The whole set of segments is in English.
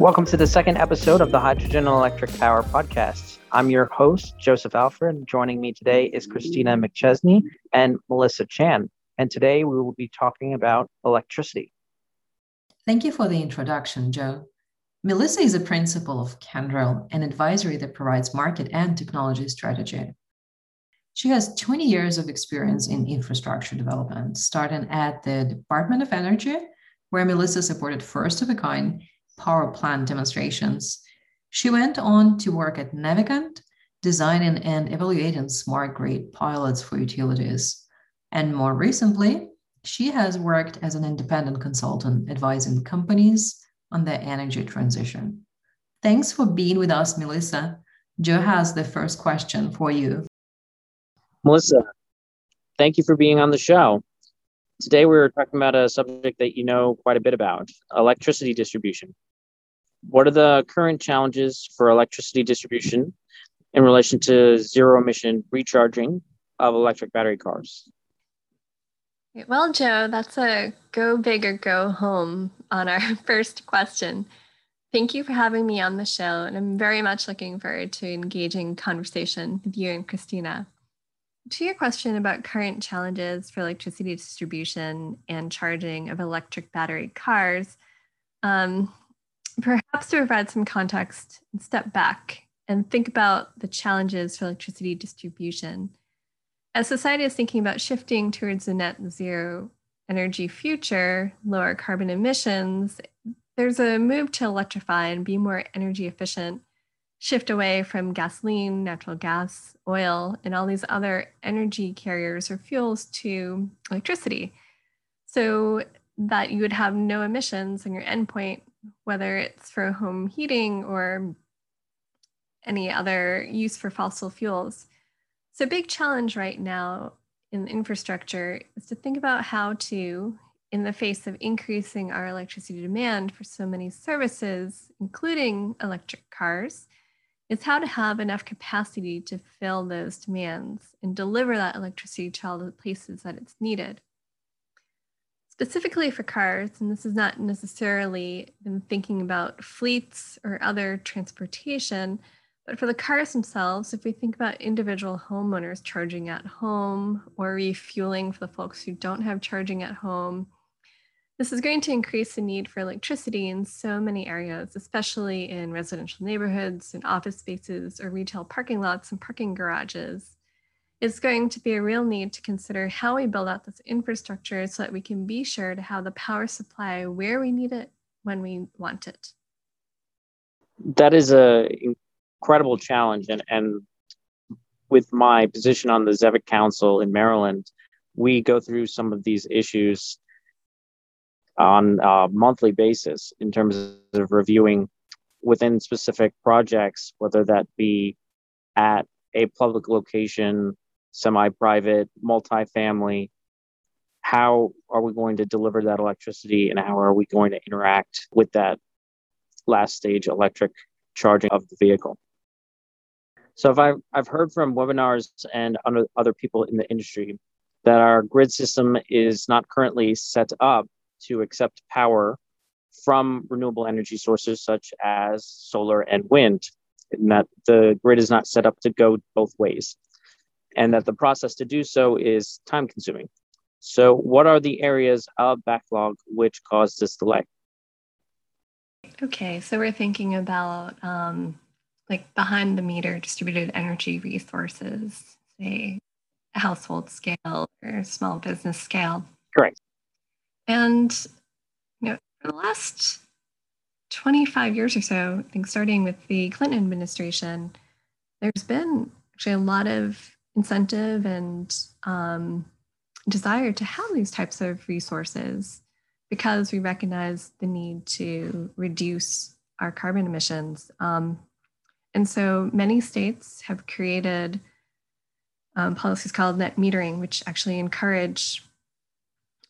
Welcome to the second episode of the Hydrogen and Electric Power Podcast. I'm your host, Joseph Alfred. Joining me today is Christina McChesney and Melissa Chan. And today we will be talking about electricity. Thank you for the introduction, Joe. Melissa is a principal of Kendrill, an advisory that provides market and technology strategy. She has 20 years of experience in infrastructure development, starting at the Department of Energy, where Melissa supported first of a kind power plant demonstrations. She went on to work at Navigant, designing and evaluating smart grid pilots for utilities. And more recently, she has worked as an independent consultant advising companies on their energy transition. Thanks for being with us, Melissa. Joe has the first question for you. Melissa, thank you for being on the show. Today we're talking about a subject that you know quite a bit about electricity distribution. What are the current challenges for electricity distribution in relation to zero emission recharging of electric battery cars? Well, Joe, that's a go big or go home on our first question. Thank you for having me on the show, and I'm very much looking forward to engaging conversation with you and Christina. To your question about current challenges for electricity distribution and charging of electric battery cars, um, perhaps to provide some context and step back and think about the challenges for electricity distribution. As society is thinking about shifting towards a net zero energy future, lower carbon emissions, there's a move to electrify and be more energy efficient, shift away from gasoline, natural gas, oil, and all these other energy carriers or fuels to electricity. So that you would have no emissions on your endpoint whether it's for home heating or any other use for fossil fuels. So, big challenge right now in infrastructure is to think about how to, in the face of increasing our electricity demand for so many services, including electric cars, is how to have enough capacity to fill those demands and deliver that electricity to all the places that it's needed specifically for cars, and this is not necessarily been thinking about fleets or other transportation, but for the cars themselves, if we think about individual homeowners charging at home or refueling for the folks who don't have charging at home, this is going to increase the need for electricity in so many areas, especially in residential neighborhoods and office spaces or retail parking lots and parking garages it's going to be a real need to consider how we build out this infrastructure so that we can be sure to have the power supply where we need it when we want it. That is a incredible challenge and, and with my position on the ZEEVIC Council in Maryland, we go through some of these issues on a monthly basis in terms of reviewing within specific projects, whether that be at a public location semi-private, multi-family. How are we going to deliver that electricity and how are we going to interact with that last stage electric charging of the vehicle? So if I've, I've heard from webinars and other people in the industry that our grid system is not currently set up to accept power from renewable energy sources such as solar and wind, and that the grid is not set up to go both ways and that the process to do so is time consuming. So, what are the areas of backlog which cause this delay? Okay, so we're thinking about um, like behind the meter distributed energy resources, say household scale or small business scale. Correct. And you know, for the last 25 years or so, I think starting with the Clinton administration, there's been actually a lot of incentive and um, desire to have these types of resources because we recognize the need to reduce our carbon emissions. Um, and so many states have created um, policies called net metering, which actually encourage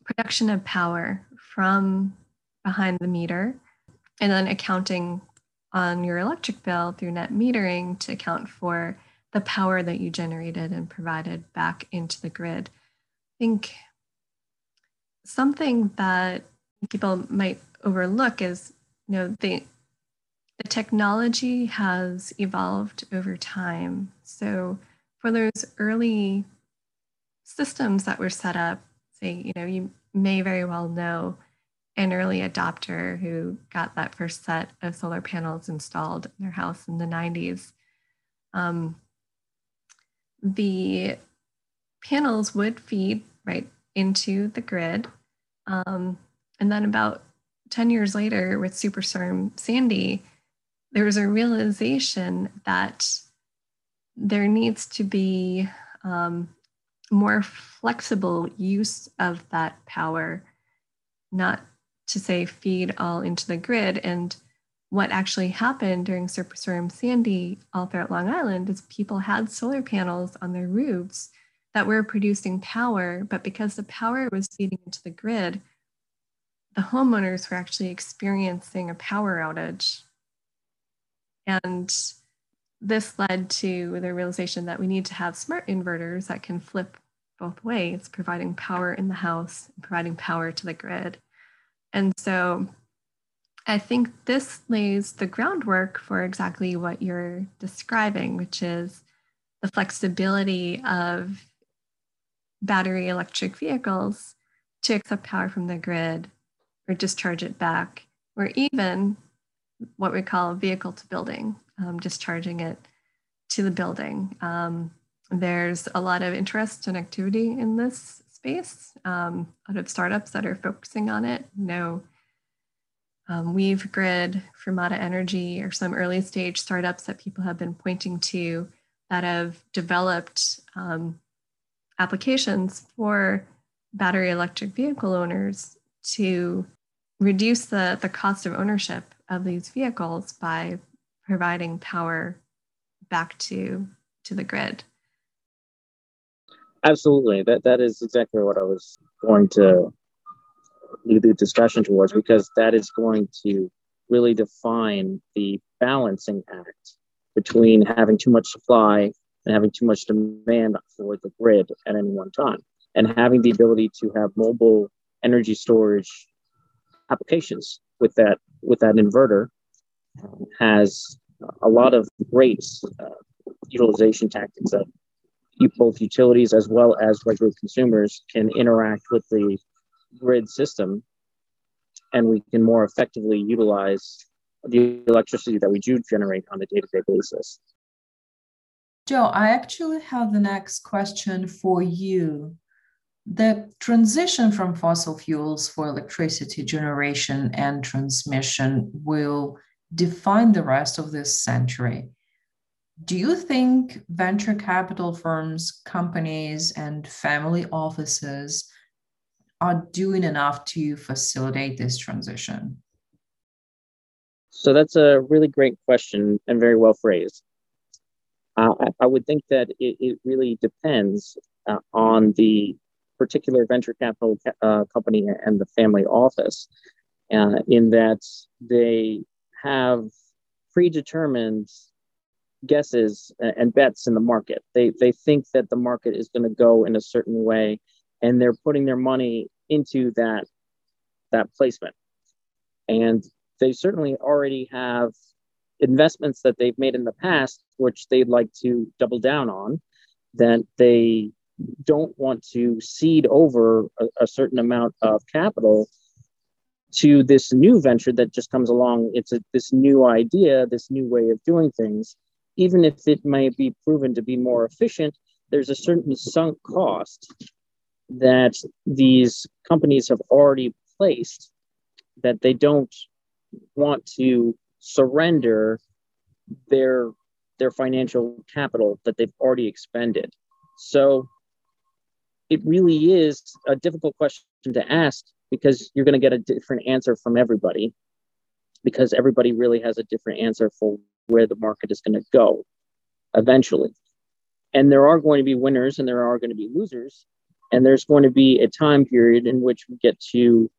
production of power from behind the meter and then accounting on your electric bill through net metering to account for the power that you generated and provided back into the grid. I think something that people might overlook is, you know, the the technology has evolved over time. So for those early systems that were set up, say, you know, you may very well know an early adopter who got that first set of solar panels installed in their house in the 90s. Um, the panels would feed right into the grid. Um, and then about 10 years later, with Superstorm Sandy, there was a realization that there needs to be um, more flexible use of that power, not to say feed all into the grid. And what actually happened during Superstorm Sandy all throughout Long Island is people had solar panels on their roofs that were producing power, but because the power was feeding into the grid, the homeowners were actually experiencing a power outage. And this led to the realization that we need to have smart inverters that can flip both ways, providing power in the house, and providing power to the grid. And so I think this lays the groundwork for exactly what you're describing, which is the flexibility of battery electric vehicles to accept power from the grid or discharge it back, or even what we call vehicle to building, um, discharging it to the building. Um, there's a lot of interest and activity in this space. Um, a lot of startups that are focusing on it. Know, um, WeaveGrid, Fermata Energy, or some early stage startups that people have been pointing to that have developed um, applications for battery electric vehicle owners to reduce the, the cost of ownership of these vehicles by providing power back to, to the grid. Absolutely. That that is exactly what I was going to lead the discussion towards because that is going to really define the balancing act between having too much supply and having too much demand for the grid at any one time and having the ability to have mobile energy storage applications with that with that inverter has a lot of great uh, utilization tactics that both utilities as well as regular consumers can interact with the grid system and we can more effectively utilize the electricity that we do generate on a day-to-day basis. Joe, I actually have the next question for you. The transition from fossil fuels for electricity generation and transmission will define the rest of this century. Do you think venture capital firms, companies, and family offices are doing enough to facilitate this transition? So that's a really great question and very well phrased. Uh, I, I, would think that it, it really depends uh, on the particular venture capital uh, company and the family office, uh, in that they have predetermined guesses and bets in the market. They they think that the market is going to go in a certain way, and they're putting their money into that that placement. And they certainly already have investments that they've made in the past, which they'd like to double down on. That they don't want to cede over a, a certain amount of capital to this new venture that just comes along. It's a, this new idea, this new way of doing things. Even if it may be proven to be more efficient, there's a certain sunk cost that these companies have already placed that they don't want to surrender their their financial capital that they've already expended. So it really is a difficult question to ask because you're going to get a different answer from everybody because everybody really has a different answer for where the market is going to go eventually. And there are going to be winners and there are going to be losers. And there's going to be a time period in which we get to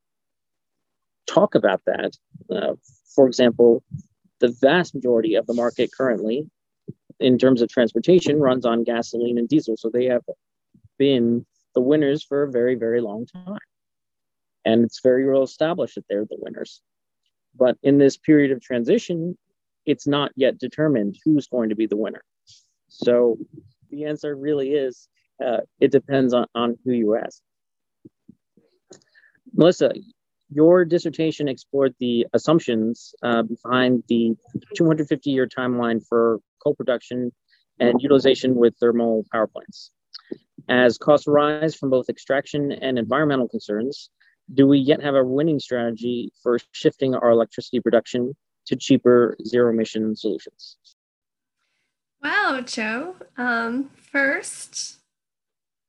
talk about that. Uh, for example, the vast majority of the market currently, in terms of transportation, runs on gasoline and diesel. So they have been the winners for a very, very long time. And it's very well established that they're the winners. But in this period of transition, it's not yet determined who's going to be the winner. So the answer really is uh, it depends on, on who you ask. Melissa, your dissertation explored the assumptions uh, behind the 250 year timeline for coal production and utilization with thermal power plants. As costs rise from both extraction and environmental concerns, do we yet have a winning strategy for shifting our electricity production to cheaper zero emission solutions? Wow, Joe. Um, first,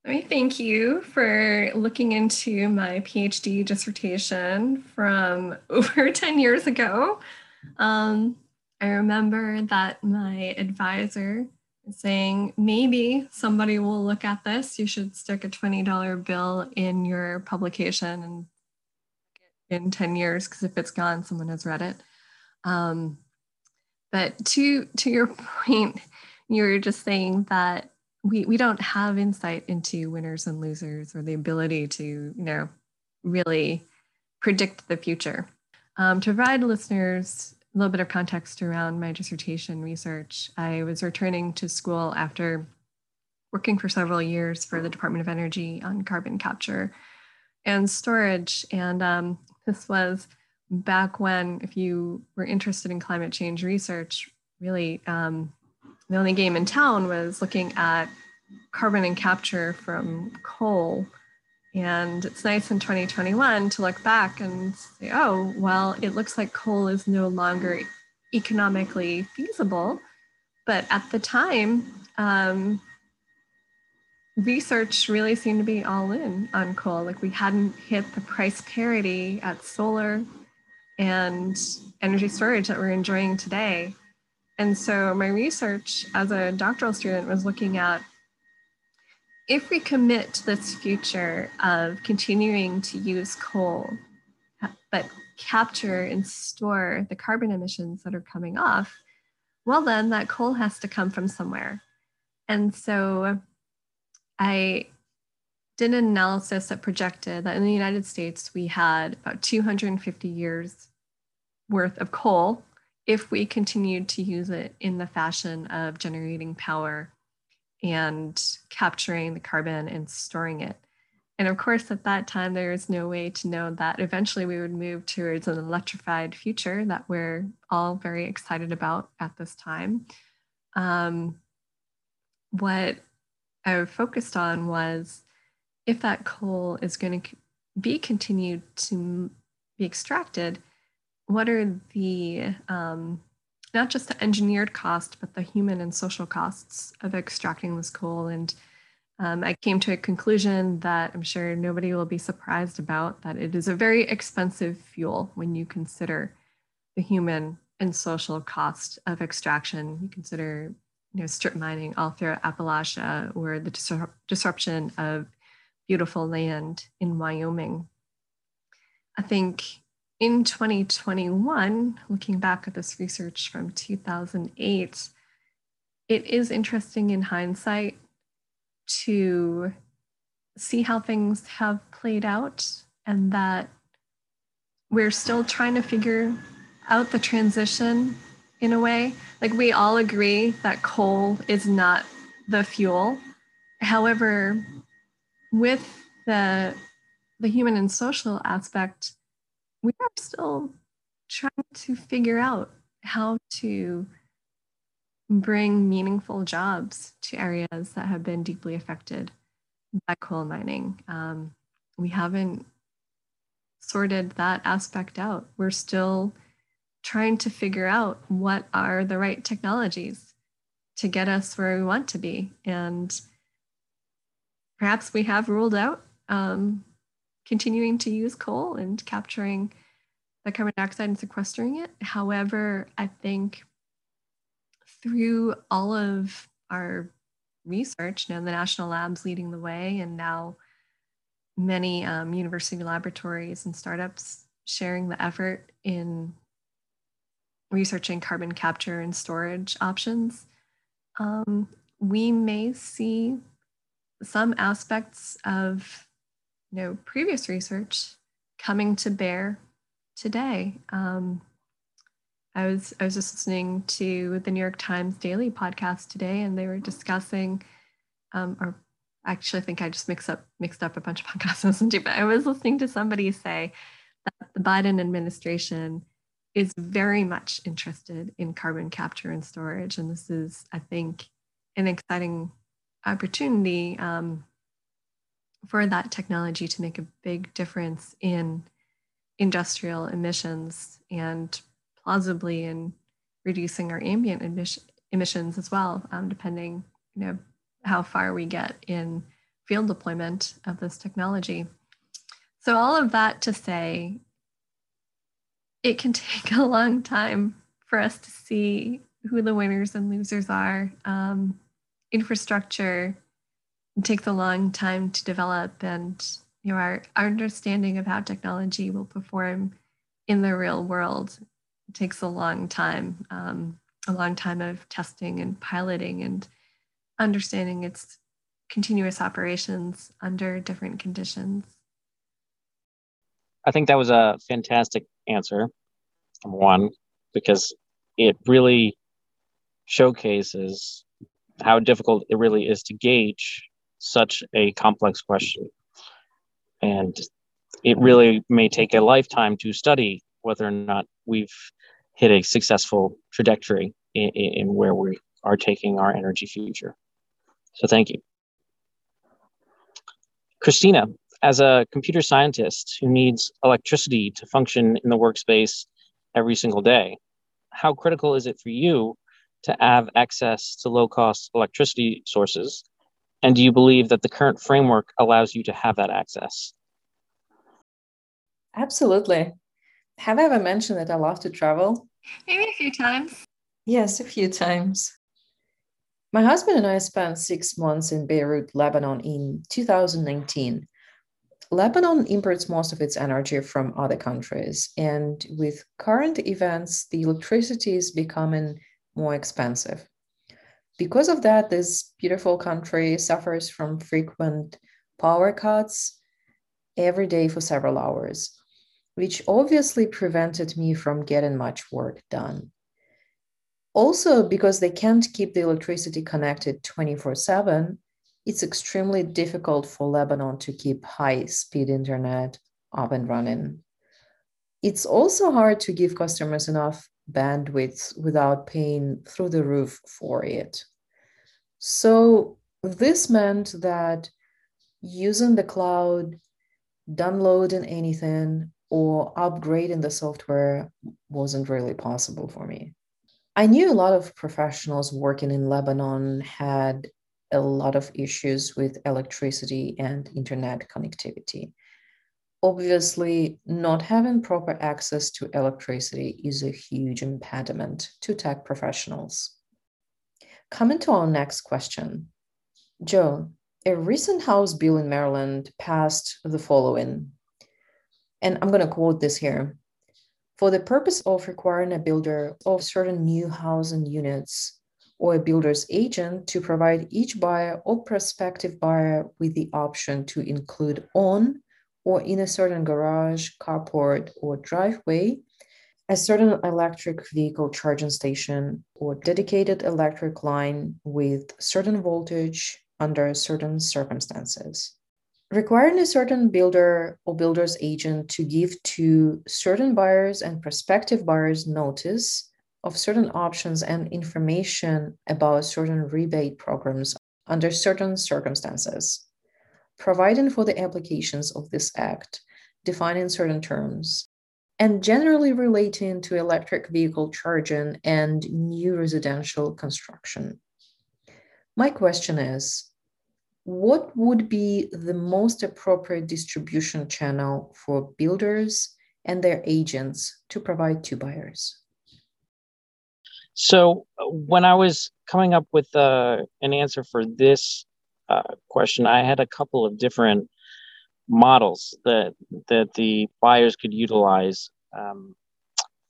let me thank you for looking into my PhD dissertation from over 10 years ago. Um, I remember that my advisor saying maybe somebody will look at this. You should stick a $20 bill in your publication and in 10 years because if it's gone, someone has read it. Um, but to to your point, you were just saying that we we don't have insight into winners and losers or the ability to you know really predict the future. Um, to provide listeners a little bit of context around my dissertation research, I was returning to school after working for several years for the Department of Energy on carbon capture and storage. And um, this was back when, if you were interested in climate change research, really um, the only game in town was looking at carbon and capture from coal. And it's nice in 2021 to look back and say, oh, well, it looks like coal is no longer economically feasible. But at the time, um, research really seemed to be all in on coal. Like we hadn't hit the price parity at solar and energy storage that we're enjoying today. And so my research as a doctoral student was looking at if we commit to this future of continuing to use coal, but capture and store the carbon emissions that are coming off, well, then that coal has to come from somewhere. And so I did an analysis that projected that in the United States, we had about 250 years worth of coal if we continued to use it in the fashion of generating power and capturing the carbon and storing it. And of course, at that time, there is no way to know that eventually we would move towards an electrified future that we're all very excited about at this time. Um, what I focused on was if that coal is going to be continued to be extracted, what are the um, not just the engineered cost, but the human and social costs of extracting this coal? And um, I came to a conclusion that I'm sure nobody will be surprised about that it is a very expensive fuel when you consider the human and social cost of extraction. You consider you know, strip mining all through Appalachia or the disruption of beautiful land in Wyoming. I think in 2021, looking back at this research from 2008, it is interesting in hindsight to see how things have played out and that we're still trying to figure out the transition in a way. Like we all agree that coal is not the fuel. However, with the the human and social aspect, we are still trying to figure out how to bring meaningful jobs to areas that have been deeply affected by coal mining. Um, we haven't sorted that aspect out. We're still trying to figure out what are the right technologies to get us where we want to be. And perhaps we have ruled out um, continuing to use coal and capturing the carbon dioxide and sequestering it. However, I think through all of our research, you the national labs leading the way, and now many um, university laboratories and startups sharing the effort in researching carbon capture and storage options, um, we may see some aspects of you know, previous research coming to bear today. Um, I was I was just listening to the New York Times Daily podcast today, and they were discussing, um, or actually, I think I just mixed up mixed up a bunch of podcasts I listened to, but I was listening to somebody say that the Biden administration is very much interested in carbon capture and storage, and this is, I think, an exciting opportunity um, for that technology to make a big difference in industrial emissions and plausibly in reducing our ambient emission, emissions as well, um, depending you know how far we get in field deployment of this technology. So all of that to say, it can take a long time for us to see who the winners and losers are. Um, infrastructure takes a long time to develop, and you know our, our understanding of how technology will perform in the real world takes a long time, um, a long time of testing and piloting and understanding its continuous operations under different conditions. I think that was a fantastic answer, one, because it really showcases how difficult it really is to gauge such a complex question. And it really may take a lifetime to study whether or not we've hit a successful trajectory in, in where we are taking our energy future. So thank you. Christina, as a computer scientist who needs electricity to function in the workspace every single day, how critical is it for you to have access to low cost electricity sources? And do you believe that the current framework allows you to have that access? Absolutely. Have I ever mentioned that I love to travel? Maybe a few times. Yes, a few times. My husband and I spent six months in Beirut, Lebanon in 2019. Lebanon imports most of its energy from other countries, and with current events, the electricity is becoming more expensive. Because of that, this beautiful country suffers from frequent power cuts every day for several hours which obviously prevented me from getting much work done. Also, because they can't keep the electricity connected 24 7, it's extremely difficult for Lebanon to keep high speed internet up and running. It's also hard to give customers enough bandwidth without paying through the roof for it. So, this meant that using the cloud, downloading anything, or upgrading the software wasn't really possible for me. I knew a lot of professionals working in Lebanon had a lot of issues with electricity and internet connectivity. Obviously, not having proper access to electricity is a huge impediment to tech professionals. Coming to our next question. Joe, a recent House bill in Maryland passed the following and I'm going to quote this here. For the purpose of requiring a builder of certain new housing units or a builder's agent to provide each buyer or prospective buyer with the option to include on or in a certain garage, carport, or driveway a certain electric vehicle charging station or dedicated electric line with certain voltage under certain circumstances. Requiring a certain builder or builder's agent to give to certain buyers and prospective buyers notice of certain options and information about certain rebate programs under certain circumstances, providing for the applications of this act, defining certain terms, and generally relating to electric vehicle charging and new residential construction. My question is what would be the most appropriate distribution channel for builders and their agents to provide to buyers? So, when I was coming up with uh, an answer for this uh, question, I had a couple of different models that that the buyers could utilize um,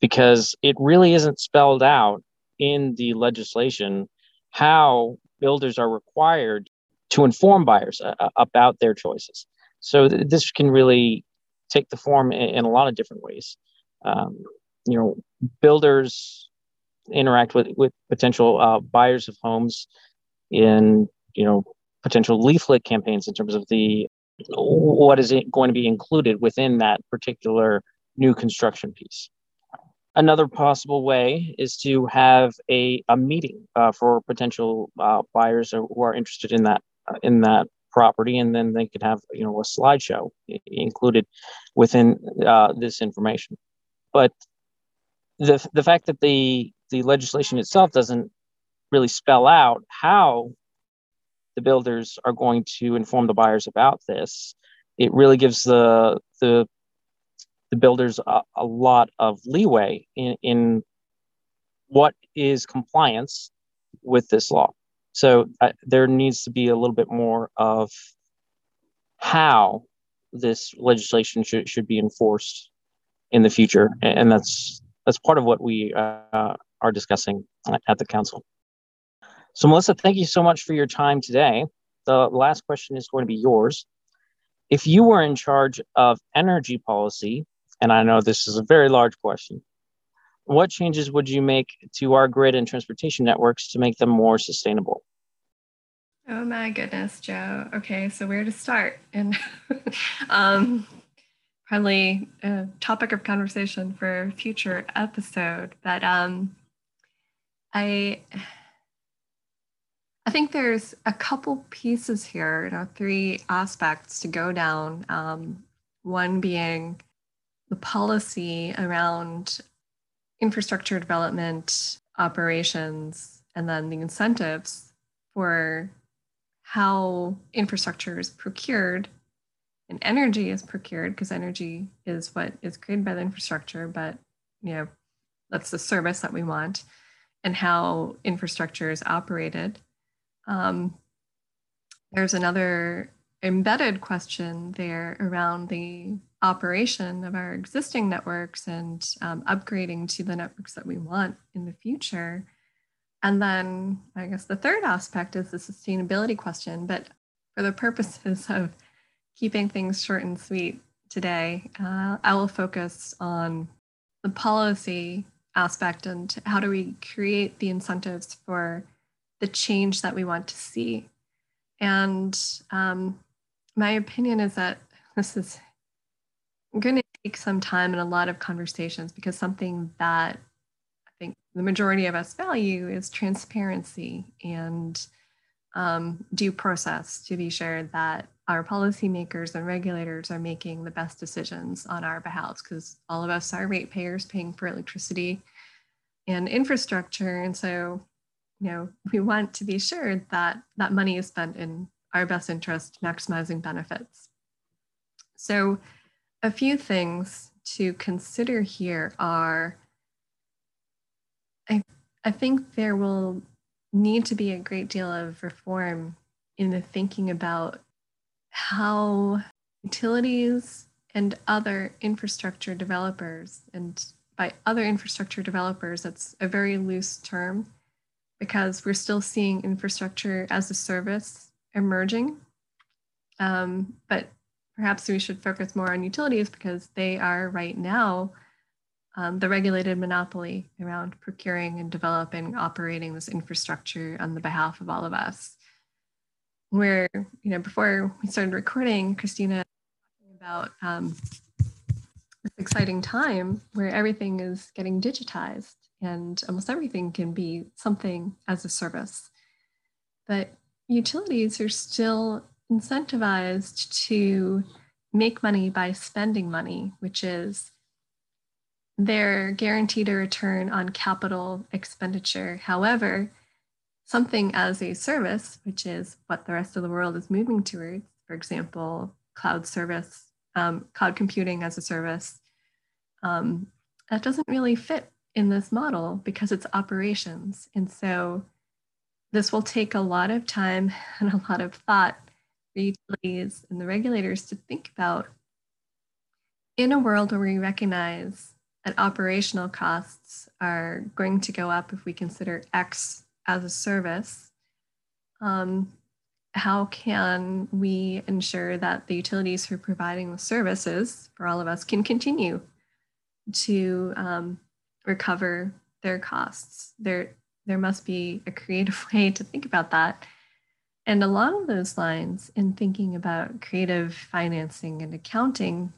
because it really isn't spelled out in the legislation how builders are required to inform buyers uh, uh, about their choices. So th- this can really take the form in, in, a lot of different ways. Um, you know, builders interact with with potential uh, buyers of homes in you know potential leaflet campaigns in terms of the what is it going to be included within that particular new construction piece. Another possible way is to have a, a meeting uh, for potential uh, buyers who are interested in that uh, in that property, and then they could have you know a slideshow included within uh, this information. But the the fact that the the legislation itself doesn't really spell out how the builders are going to inform the buyers about this, it really gives the the the builders a, a lot of leeway in, in what is compliance with this law. So uh, there needs to be a little bit more of how this legislation should, should be enforced in the future, and that's that's part of what we uh, are discussing at the council. So, Melissa, thank you so much for your time today. The last question is going to be yours. If you were in charge of energy policy, and I know this is a very large question, what changes would you make to our grid and transportation networks to make them more sustainable? Oh my goodness, Joe. Okay, so where to start? And um, probably a topic of conversation for a future episode. But um, I I think there's a couple pieces here, you know, three aspects to go down. Um, one being the policy around infrastructure development operations, and then the incentives for how infrastructure is procured and energy is procured, because energy is what is created by the infrastructure, but you know, that's the service that we want, and how infrastructure is operated. Um, there's another embedded question there around the operation of our existing networks and um, upgrading to the networks that we want in the future. And then I guess the third aspect is the sustainability question. But for the purposes of keeping things short and sweet today, uh, I will focus on the policy aspect and how do we create the incentives for the change that we want to see. And um, my opinion is that this is going to take some time and a lot of conversations because something that I think the majority of us value is transparency and um, due process to be sure that our policymakers and regulators are making the best decisions on our behalf because all of us are ratepayers paying for electricity and infrastructure. And so you know, we want to be sure that that money is spent in our best interest, maximizing benefits. So, a few things to consider here are I, I think there will need to be a great deal of reform in the thinking about how utilities and other infrastructure developers, and by other infrastructure developers, that's a very loose term because we're still seeing infrastructure as a service emerging. Um, but perhaps we should focus more on utilities because they are right now um, the regulated monopoly around procuring and developing, operating this infrastructure on the behalf of all of us. Where, you know, before we started recording, Christina about um, this exciting time where everything is getting digitized and almost everything can be something as a service. But utilities are still incentivized to make money by spending money, which is they're guaranteed a return on capital expenditure. However, something as a service, which is what the rest of the world is moving towards, for example, cloud service, um, cloud computing as a service, um, that doesn't really fit in this model because it's operations. And so this will take a lot of time and a lot of thought for utilities and the regulators to think about in a world where we recognize that operational costs are going to go up if we consider X as a service. Um, how can we ensure that the utilities who are providing the services for all of us can continue to um, recover their costs. There, there must be a creative way to think about that. And along those lines, in thinking about creative financing and accounting,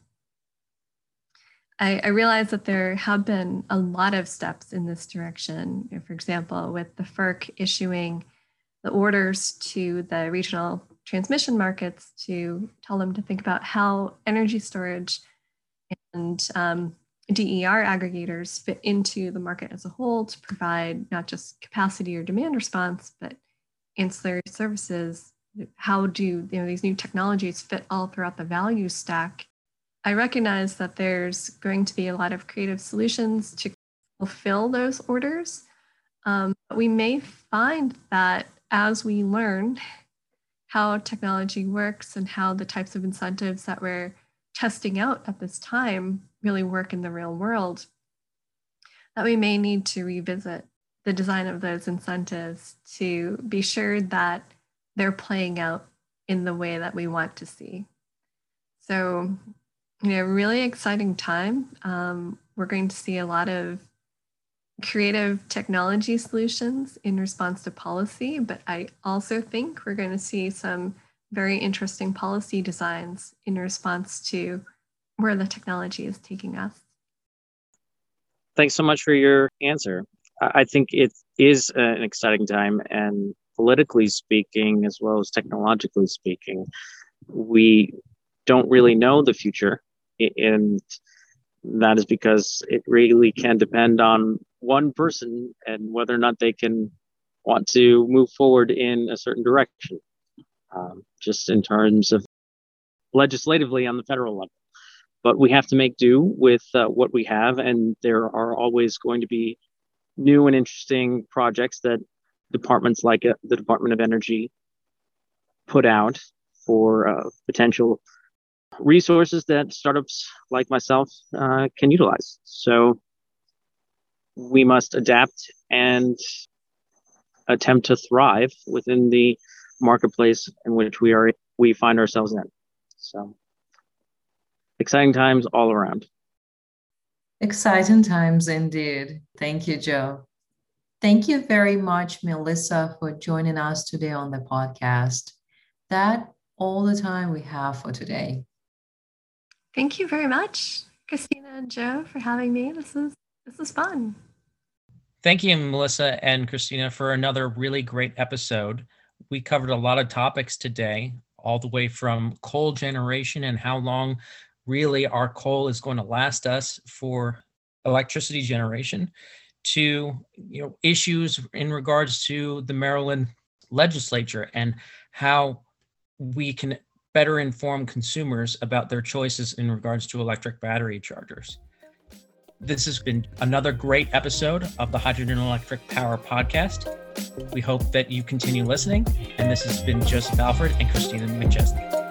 I, I realize that there have been a lot of steps in this direction. For example, with the FERC issuing the orders to the regional transmission markets to tell them to think about how energy storage and um, DER aggregators fit into the market as a whole to provide not just capacity or demand response, but ancillary services. How do you know these new technologies fit all throughout the value stack? I recognize that there's going to be a lot of creative solutions to fulfill those orders. Um, but we may find that as we learn how technology works and how the types of incentives that we're testing out at this time really work in the real world, that we may need to revisit the design of those incentives to be sure that they're playing out in the way that we want to see. So, you know, really exciting time. Um, we're going to see a lot of creative technology solutions in response to policy, but I also think we're going to see some very interesting policy designs in response to where the technology is taking us. Thanks so much for your answer. I think it is an exciting time, and politically speaking, as well as technologically speaking, we don't really know the future. And that is because it really can depend on one person and whether or not they can want to move forward in a certain direction, um, just in terms of legislatively on the federal level. But we have to make do with uh, what we have, and there are always going to be new and interesting projects that departments like uh, the Department of Energy put out for uh, potential resources that startups like myself uh, can utilize. So we must adapt and attempt to thrive within the marketplace in which we are we find ourselves in. So exciting times all around. Exciting times indeed. Thank you, Joe. Thank you very much, Melissa, for joining us today on the podcast. That all the time we have for today. Thank you very much, Christina and Joe, for having me. This is this is fun. Thank you, Melissa and Christina, for another really great episode. We covered a lot of topics today, all the way from coal generation and how long really our coal is going to last us for electricity generation to you know issues in regards to the Maryland legislature and how we can better inform consumers about their choices in regards to electric battery chargers. This has been another great episode of the Hydrogen Electric Power Podcast. We hope that you continue listening. And this has been Joseph Alford and Christina McChesney.